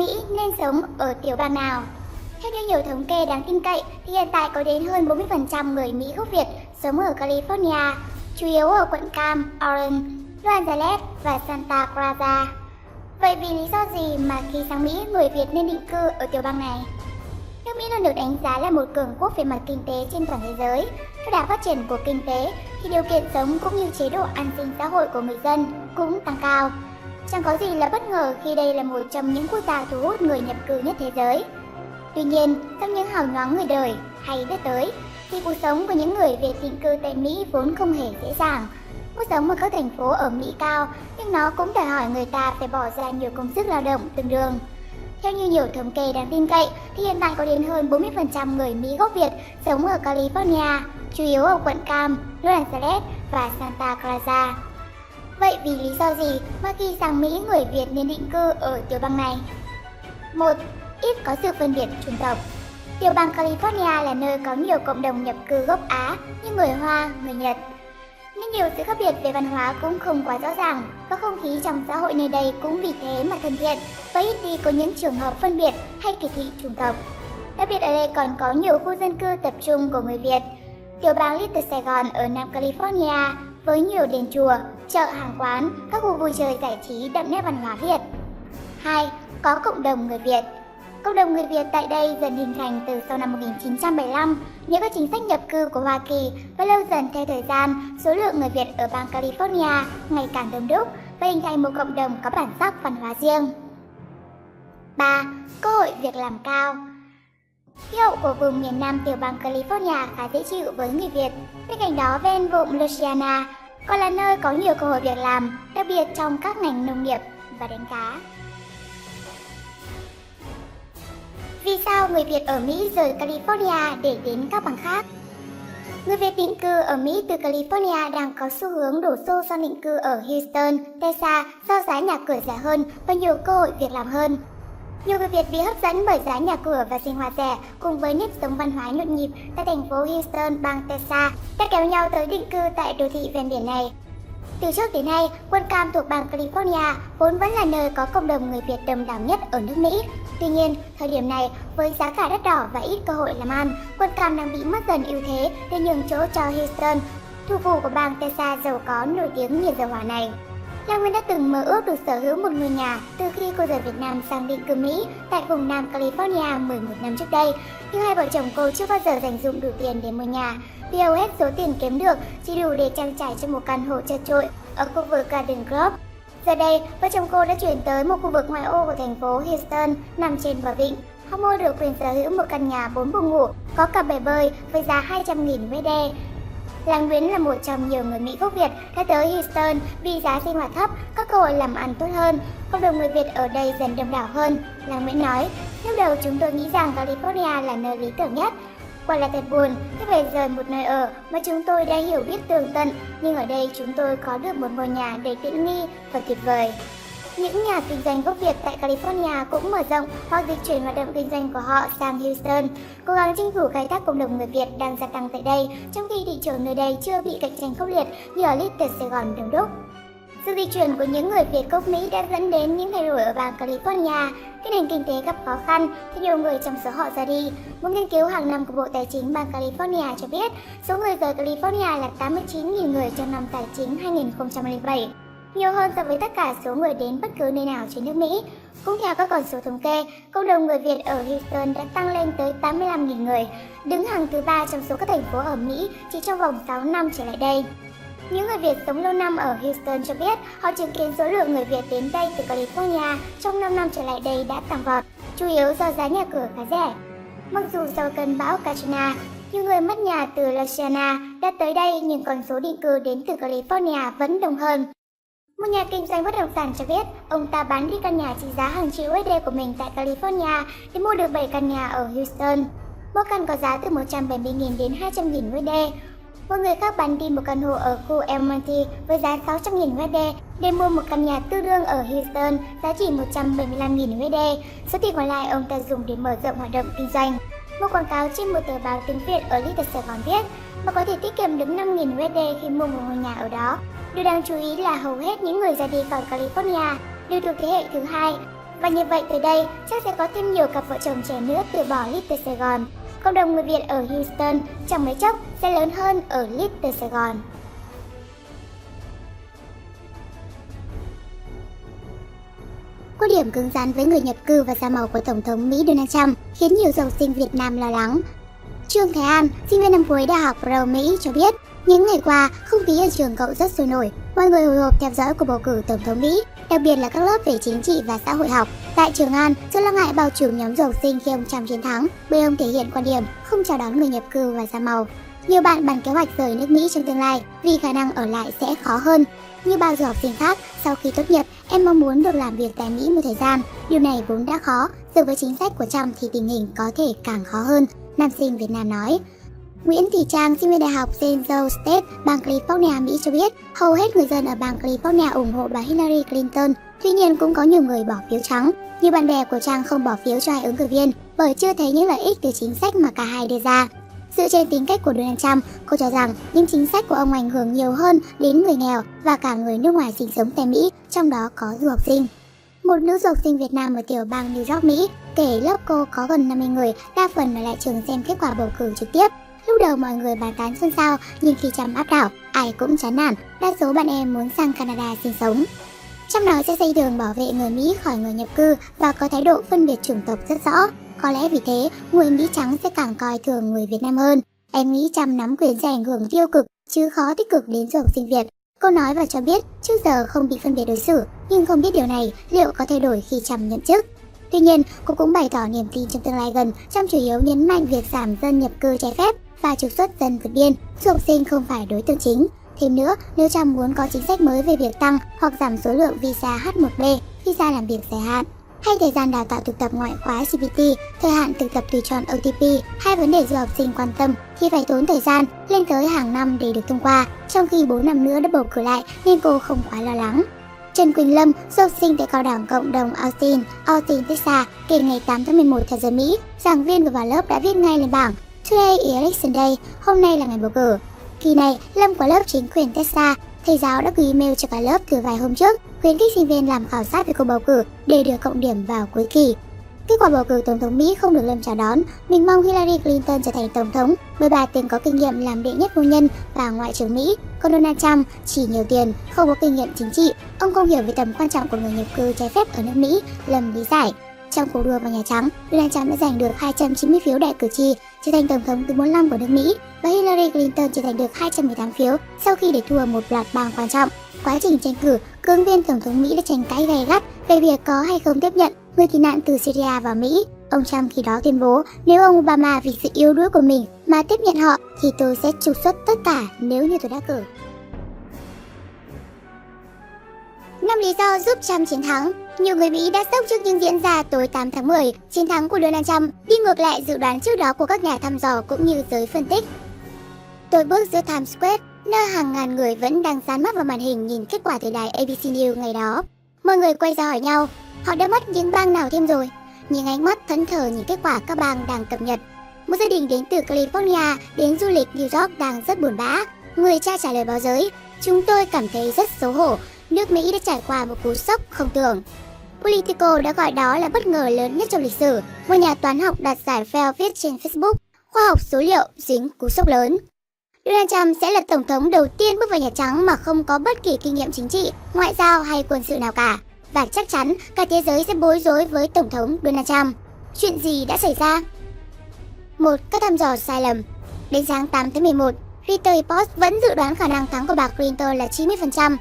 Mỹ nên sống ở tiểu bang nào? Theo như nhiều thống kê đáng tin cậy thì hiện tại có đến hơn 40% người Mỹ gốc Việt sống ở California, chủ yếu ở quận Cam, Orange, Los Angeles và Santa Clara. Vậy vì lý do gì mà khi sang Mỹ người Việt nên định cư ở tiểu bang này? Nước Mỹ luôn được đánh giá là một cường quốc về mặt kinh tế trên toàn thế giới. Theo đà phát triển của kinh tế thì điều kiện sống cũng như chế độ an sinh xã hội của người dân cũng tăng cao. Chẳng có gì là bất ngờ khi đây là một trong những quốc gia thu hút người nhập cư nhất thế giới. Tuy nhiên, trong những hào nhoáng người đời hay biết tới, thì cuộc sống của những người Việt định cư tại Mỹ vốn không hề dễ dàng. Cuộc sống ở các thành phố ở Mỹ cao, nhưng nó cũng đòi hỏi người ta phải bỏ ra nhiều công sức lao động tương đương. Theo như nhiều thống kê đáng tin cậy, thì hiện tại có đến hơn 40% người Mỹ gốc Việt sống ở California, chủ yếu ở quận Cam, Los Angeles và Santa Clara. Vậy vì lý do gì mà khi sang Mỹ người Việt nên định cư ở tiểu bang này? Một, Ít có sự phân biệt chủng tộc. Tiểu bang California là nơi có nhiều cộng đồng nhập cư gốc Á như người Hoa, người Nhật. Nên nhiều sự khác biệt về văn hóa cũng không quá rõ ràng và không khí trong xã hội nơi đây cũng vì thế mà thân thiện và ít đi có những trường hợp phân biệt hay kỳ thị chủng tộc. Đặc biệt ở đây còn có nhiều khu dân cư tập trung của người Việt. Tiểu bang Little Sài Gòn ở Nam California với nhiều đền chùa, chợ hàng quán, các khu vui chơi giải trí đậm nét văn hóa Việt. 2. Có cộng đồng người Việt Cộng đồng người Việt tại đây dần hình thành từ sau năm 1975 nhờ các chính sách nhập cư của Hoa Kỳ và lâu dần theo thời gian, số lượng người Việt ở bang California ngày càng đông đúc và hình thành một cộng đồng có bản sắc văn hóa riêng. 3. Cơ hội việc làm cao Khí hậu của vùng miền Nam tiểu bang California khá dễ chịu với người Việt. Bên cạnh đó, ven vùng Louisiana còn là nơi có nhiều cơ hội việc làm, đặc biệt trong các ngành nông nghiệp và đánh cá. Vì sao người Việt ở Mỹ rời California để đến các bang khác? Người Việt định cư ở Mỹ từ California đang có xu hướng đổ xô sang định cư ở Houston, Texas do giá nhà cửa rẻ hơn và nhiều cơ hội việc làm hơn. Nhiều người Việt bị hấp dẫn bởi giá nhà cửa và sinh hoạt rẻ cùng với nếp sống văn hóa nhộn nhịp tại thành phố Houston, bang Texas đã kéo nhau tới định cư tại đô thị ven biển này. Từ trước đến nay, quân cam thuộc bang California vốn vẫn là nơi có cộng đồng người Việt đông đảo nhất ở nước Mỹ. Tuy nhiên, thời điểm này, với giá cả đắt đỏ và ít cơ hội làm ăn, quân cam đang bị mất dần ưu thế để nhường chỗ cho Houston, thủ phủ của bang Texas giàu có nổi tiếng nhiệt dầu hỏa này. Lan Nguyên đã từng mơ ước được sở hữu một ngôi nhà từ khi cô rời Việt Nam sang định cư Mỹ tại vùng Nam California 11 năm trước đây. Nhưng hai vợ chồng cô chưa bao giờ dành dụng đủ tiền để mua nhà, vì hầu hết số tiền kiếm được chỉ đủ để trang trải cho một căn hộ chật trội ở khu vực Garden Grove. Giờ đây, vợ chồng cô đã chuyển tới một khu vực ngoại ô của thành phố Houston nằm trên bờ vịnh. Họ mua được quyền sở hữu một căn nhà 4 buồng ngủ, có cả bể bơi với giá 200.000 USD. Làng Nguyễn là một trong nhiều người Mỹ gốc Việt đã tới Houston vì giá sinh hoạt thấp, các cơ hội làm ăn tốt hơn. Cộng đồng người Việt ở đây dần đông đảo hơn. Làng Nguyễn nói, lúc đầu chúng tôi nghĩ rằng California là nơi lý tưởng nhất. Quả là thật buồn, khi phải rời một nơi ở mà chúng tôi đã hiểu biết tường tận, nhưng ở đây chúng tôi có được một ngôi nhà đầy tiện nghi và tuyệt vời. Những nhà kinh doanh gốc Việt tại California cũng mở rộng hoặc dịch chuyển hoạt động kinh doanh của họ sang Houston, cố gắng tranh thủ khai thác cộng đồng người Việt đang gia tăng tại đây, trong khi thị trường nơi đây chưa bị cạnh tranh khốc liệt như ở Little Sài Gòn đông đúc. Sự di chuyển của những người Việt gốc Mỹ đã dẫn đến những thay đổi ở bang California. Khi nền kinh tế gặp khó khăn thì nhiều người trong số họ ra đi. Một nghiên cứu hàng năm của Bộ Tài chính bang California cho biết số người rời California là 89.000 người trong năm tài chính 2007 nhiều hơn so với tất cả số người đến bất cứ nơi nào trên nước Mỹ. Cũng theo các con số thống kê, cộng đồng người Việt ở Houston đã tăng lên tới 85.000 người, đứng hàng thứ ba trong số các thành phố ở Mỹ chỉ trong vòng 6 năm trở lại đây. Những người Việt sống lâu năm ở Houston cho biết họ chứng kiến số lượng người Việt đến đây từ California trong 5 năm trở lại đây đã tăng vọt, chủ yếu do giá nhà cửa khá rẻ. Mặc dù sau cơn bão Katrina, nhiều người mất nhà từ Louisiana đã tới đây nhưng con số định cư đến từ California vẫn đông hơn. Một nhà kinh doanh bất động sản cho biết ông ta bán đi căn nhà trị giá hàng triệu USD của mình tại California để mua được 7 căn nhà ở Houston. Mỗi căn có giá từ 170.000 đến 200.000 USD. Một người khác bán đi một căn hộ ở khu El Monte với giá 600.000 USD để mua một căn nhà tương đương ở Houston giá chỉ 175.000 USD. Số tiền còn lại ông ta dùng để mở rộng hoạt động kinh doanh. Một quảng cáo trên một tờ báo tiếng Việt ở Little Sài Gòn viết, mà có thể tiết kiệm được 5.000 USD khi mua một ngôi nhà ở đó. Điều đáng chú ý là hầu hết những người ra đi khỏi California đều thuộc thế hệ thứ hai Và như vậy tới đây chắc sẽ có thêm nhiều cặp vợ chồng trẻ nữa từ bỏ Little Sài Gòn. Cộng đồng người Việt ở Houston chẳng mấy chốc sẽ lớn hơn ở Little Sài Gòn. Quan điểm cứng rắn với người nhập cư và da màu của Tổng thống Mỹ Donald Trump khiến nhiều du sinh Việt Nam lo lắng. Trương Thái An, sinh viên năm cuối Đại học Brown Mỹ cho biết, những ngày qua, không khí ở trường cậu rất sôi nổi. Mọi người hồi hộp theo dõi cuộc bầu cử Tổng thống Mỹ, đặc biệt là các lớp về chính trị và xã hội học. Tại Trường An, sự lo ngại bao trùm nhóm du học sinh khi ông Trump chiến thắng, bởi ông thể hiện quan điểm không chào đón người nhập cư và da màu. Nhiều bạn bàn kế hoạch rời nước Mỹ trong tương lai vì khả năng ở lại sẽ khó hơn. Như bao du học sinh khác, sau khi tốt nghiệp, em mong muốn được làm việc tại Mỹ một thời gian. Điều này vốn đã khó, giờ với chính sách của Trump thì tình hình có thể càng khó hơn, nam sinh Việt Nam nói. Nguyễn Thị Trang, sinh viên đại học St. Joe State, bang California, Mỹ cho biết hầu hết người dân ở bang California ủng hộ bà Hillary Clinton. Tuy nhiên cũng có nhiều người bỏ phiếu trắng. Nhiều bạn bè của Trang không bỏ phiếu cho hai ứng cử viên bởi chưa thấy những lợi ích từ chính sách mà cả hai đưa ra. Dựa trên tính cách của Donald Trump, cô cho rằng những chính sách của ông ảnh hưởng nhiều hơn đến người nghèo và cả người nước ngoài sinh sống tại Mỹ, trong đó có du học sinh. Một nữ du học sinh Việt Nam ở tiểu bang New York, Mỹ, kể lớp cô có gần 50 người, đa phần ở lại trường xem kết quả bầu cử trực tiếp. Lúc đầu mọi người bàn tán xôn xao, nhưng khi Trump áp đảo, ai cũng chán nản, đa số bạn em muốn sang Canada sinh sống. Trong đó sẽ xây đường bảo vệ người Mỹ khỏi người nhập cư và có thái độ phân biệt chủng tộc rất rõ. Có lẽ vì thế, người Mỹ trắng sẽ càng coi thường người Việt Nam hơn. Em nghĩ Trump nắm quyền sẽ ảnh hưởng tiêu cực chứ khó tích cực đến du học sinh Việt. Cô nói và cho biết trước giờ không bị phân biệt đối xử, nhưng không biết điều này liệu có thay đổi khi Trump nhậm chức. Tuy nhiên, cô cũng bày tỏ niềm tin trong tương lai gần, trong chủ yếu nhấn mạnh việc giảm dân nhập cư trái phép và trục xuất dân vượt biên, du học sinh không phải đối tượng chính. Thêm nữa, nếu Trump muốn có chính sách mới về việc tăng hoặc giảm số lượng visa H1B, visa làm việc dài hạn, hay thời gian đào tạo thực tập ngoại khóa CPT, thời hạn thực tập tùy chọn OTP, hai vấn đề du học sinh quan tâm thì phải tốn thời gian lên tới hàng năm để được thông qua, trong khi 4 năm nữa đã bầu cử lại nên cô không quá lo lắng. Trần Quỳnh Lâm, du học sinh tại cao đẳng cộng đồng Austin, Austin, Texas, kể ngày 8 tháng 11 theo giờ Mỹ, giảng viên vừa vào lớp đã viết ngay lên bảng Today is election day, hôm nay là ngày bầu cử. Kỳ này, Lâm của lớp chính quyền Texas, thầy giáo đã gửi email cho cả lớp từ vài hôm trước, khuyến khích sinh viên làm khảo sát về cuộc bầu cử để được cộng điểm vào cuối kỳ. Kết quả bầu cử tổng thống Mỹ không được Lâm chào đón. Mình mong Hillary Clinton trở thành tổng thống bởi bà từng có kinh nghiệm làm đệ nhất phu nhân và ngoại trưởng Mỹ. Còn Donald Trump chỉ nhiều tiền, không có kinh nghiệm chính trị. Ông không hiểu về tầm quan trọng của người nhập cư trái phép ở nước Mỹ, Lâm lý giải. Trong cuộc đua vào Nhà Trắng, Donald Trump đã giành được 290 phiếu đại cử tri, trở thành tổng thống thứ 45 của nước Mỹ, và Hillary Clinton chỉ giành được 218 phiếu sau khi để thua một loạt bang quan trọng. Quá trình tranh cử, cương viên tổng thống Mỹ đã tranh cãi gay gắt về việc có hay không tiếp nhận người tị nạn từ Syria vào Mỹ. Ông Trump khi đó tuyên bố nếu ông Obama vì sự yếu đuối của mình mà tiếp nhận họ thì tôi sẽ trục xuất tất cả nếu như tôi đã cử. Năm lý do giúp Trump chiến thắng nhiều người Mỹ đã sốc trước những diễn ra tối 8 tháng 10, chiến thắng của Donald Trump đi ngược lại dự đoán trước đó của các nhà thăm dò cũng như giới phân tích. Tôi bước giữa Times Square, nơi hàng ngàn người vẫn đang dán mắt vào màn hình nhìn kết quả từ đài ABC News ngày đó. Mọi người quay ra hỏi nhau, họ đã mất những bang nào thêm rồi? Những ánh mắt thẫn thờ nhìn kết quả các bang đang cập nhật. Một gia đình đến từ California đến du lịch New York đang rất buồn bã. Người cha trả lời báo giới, chúng tôi cảm thấy rất xấu hổ nước Mỹ đã trải qua một cú sốc không tưởng. Politico đã gọi đó là bất ngờ lớn nhất trong lịch sử. Một nhà toán học đạt giải Fell viết trên Facebook, khoa học số liệu dính cú sốc lớn. Donald Trump sẽ là tổng thống đầu tiên bước vào Nhà Trắng mà không có bất kỳ kinh nghiệm chính trị, ngoại giao hay quân sự nào cả. Và chắc chắn cả thế giới sẽ bối rối với Tổng thống Donald Trump. Chuyện gì đã xảy ra? Một, các thăm dò sai lầm. Đến sáng 8 tháng 11, Reuters Post vẫn dự đoán khả năng thắng của bà Clinton là 90%,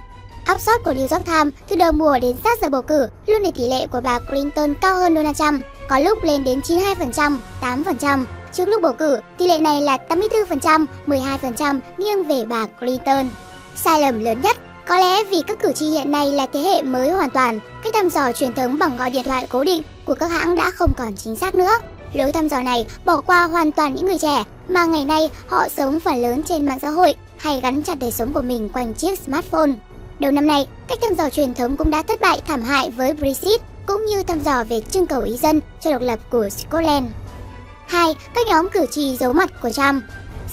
Áp suất của New York Times từ đầu mùa đến sát giờ bầu cử luôn để tỷ lệ của bà Clinton cao hơn Donald Trump, có lúc lên đến 92%, 8%. Trước lúc bầu cử, tỷ lệ này là 84%, 12% nghiêng về bà Clinton. Sai lầm lớn nhất có lẽ vì các cử tri hiện nay là thế hệ mới hoàn toàn, cách thăm dò truyền thống bằng gọi điện thoại cố định của các hãng đã không còn chính xác nữa. Lối thăm dò này bỏ qua hoàn toàn những người trẻ mà ngày nay họ sống phần lớn trên mạng xã hội hay gắn chặt đời sống của mình quanh chiếc smartphone. Đầu năm nay, cách thăm dò truyền thống cũng đã thất bại thảm hại với Brexit cũng như thăm dò về trưng cầu ý dân cho độc lập của Scotland. 2. Các nhóm cử tri giấu mặt của Trump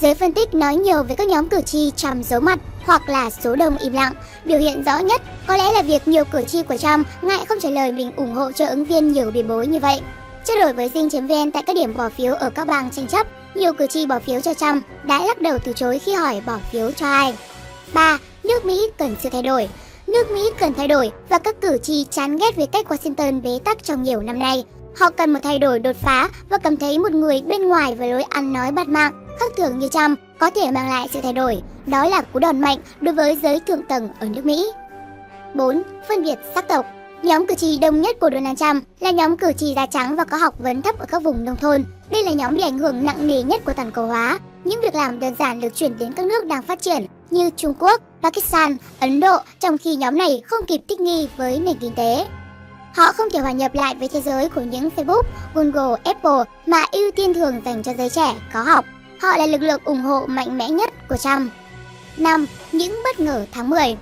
Giới phân tích nói nhiều về các nhóm cử tri Trump giấu mặt hoặc là số đông im lặng. Biểu hiện rõ nhất có lẽ là việc nhiều cử tri của Trump ngại không trả lời mình ủng hộ cho ứng viên nhiều bề bối như vậy. Trao đổi với Zing.vn tại các điểm bỏ phiếu ở các bang tranh chấp, nhiều cử tri bỏ phiếu cho Trump đã lắc đầu từ chối khi hỏi bỏ phiếu cho ai. 3. Nước Mỹ cần sự thay đổi. Nước Mỹ cần thay đổi và các cử tri chán ghét về cách Washington bế tắc trong nhiều năm nay. Họ cần một thay đổi đột phá và cảm thấy một người bên ngoài với lối ăn nói bạt mạng, khác thường như Trump có thể mang lại sự thay đổi. Đó là cú đòn mạnh đối với giới thượng tầng ở nước Mỹ. 4. Phân biệt sắc tộc Nhóm cử tri đông nhất của Donald Trump là nhóm cử tri da trắng và có học vấn thấp ở các vùng nông thôn. Đây là nhóm bị ảnh hưởng nặng nề nhất của toàn cầu hóa. Những việc làm đơn giản được chuyển đến các nước đang phát triển như Trung Quốc, Pakistan, Ấn Độ, trong khi nhóm này không kịp thích nghi với nền kinh tế. Họ không thể hòa nhập lại với thế giới của những Facebook, Google, Apple mà ưu tiên thường dành cho giới trẻ có học. Họ là lực lượng ủng hộ mạnh mẽ nhất của Trump. 5. Những bất ngờ tháng 10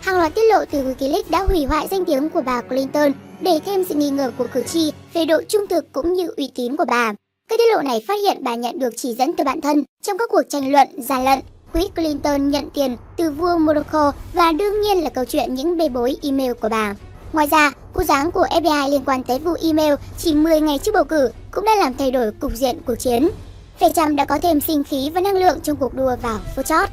Hàng loạt tiết lộ từ Wikileaks đã hủy hoại danh tiếng của bà Clinton để thêm sự nghi ngờ của cử tri về độ trung thực cũng như uy tín của bà. Các tiết lộ này phát hiện bà nhận được chỉ dẫn từ bạn thân trong các cuộc tranh luận, gian lận. Quỹ Clinton nhận tiền từ vua Morocco và đương nhiên là câu chuyện những bê bối email của bà. Ngoài ra, cú giáng của FBI liên quan tới vụ email chỉ 10 ngày trước bầu cử cũng đã làm thay đổi cục diện cuộc chiến. Phe Trump đã có thêm sinh khí và năng lượng trong cuộc đua vào phút chót.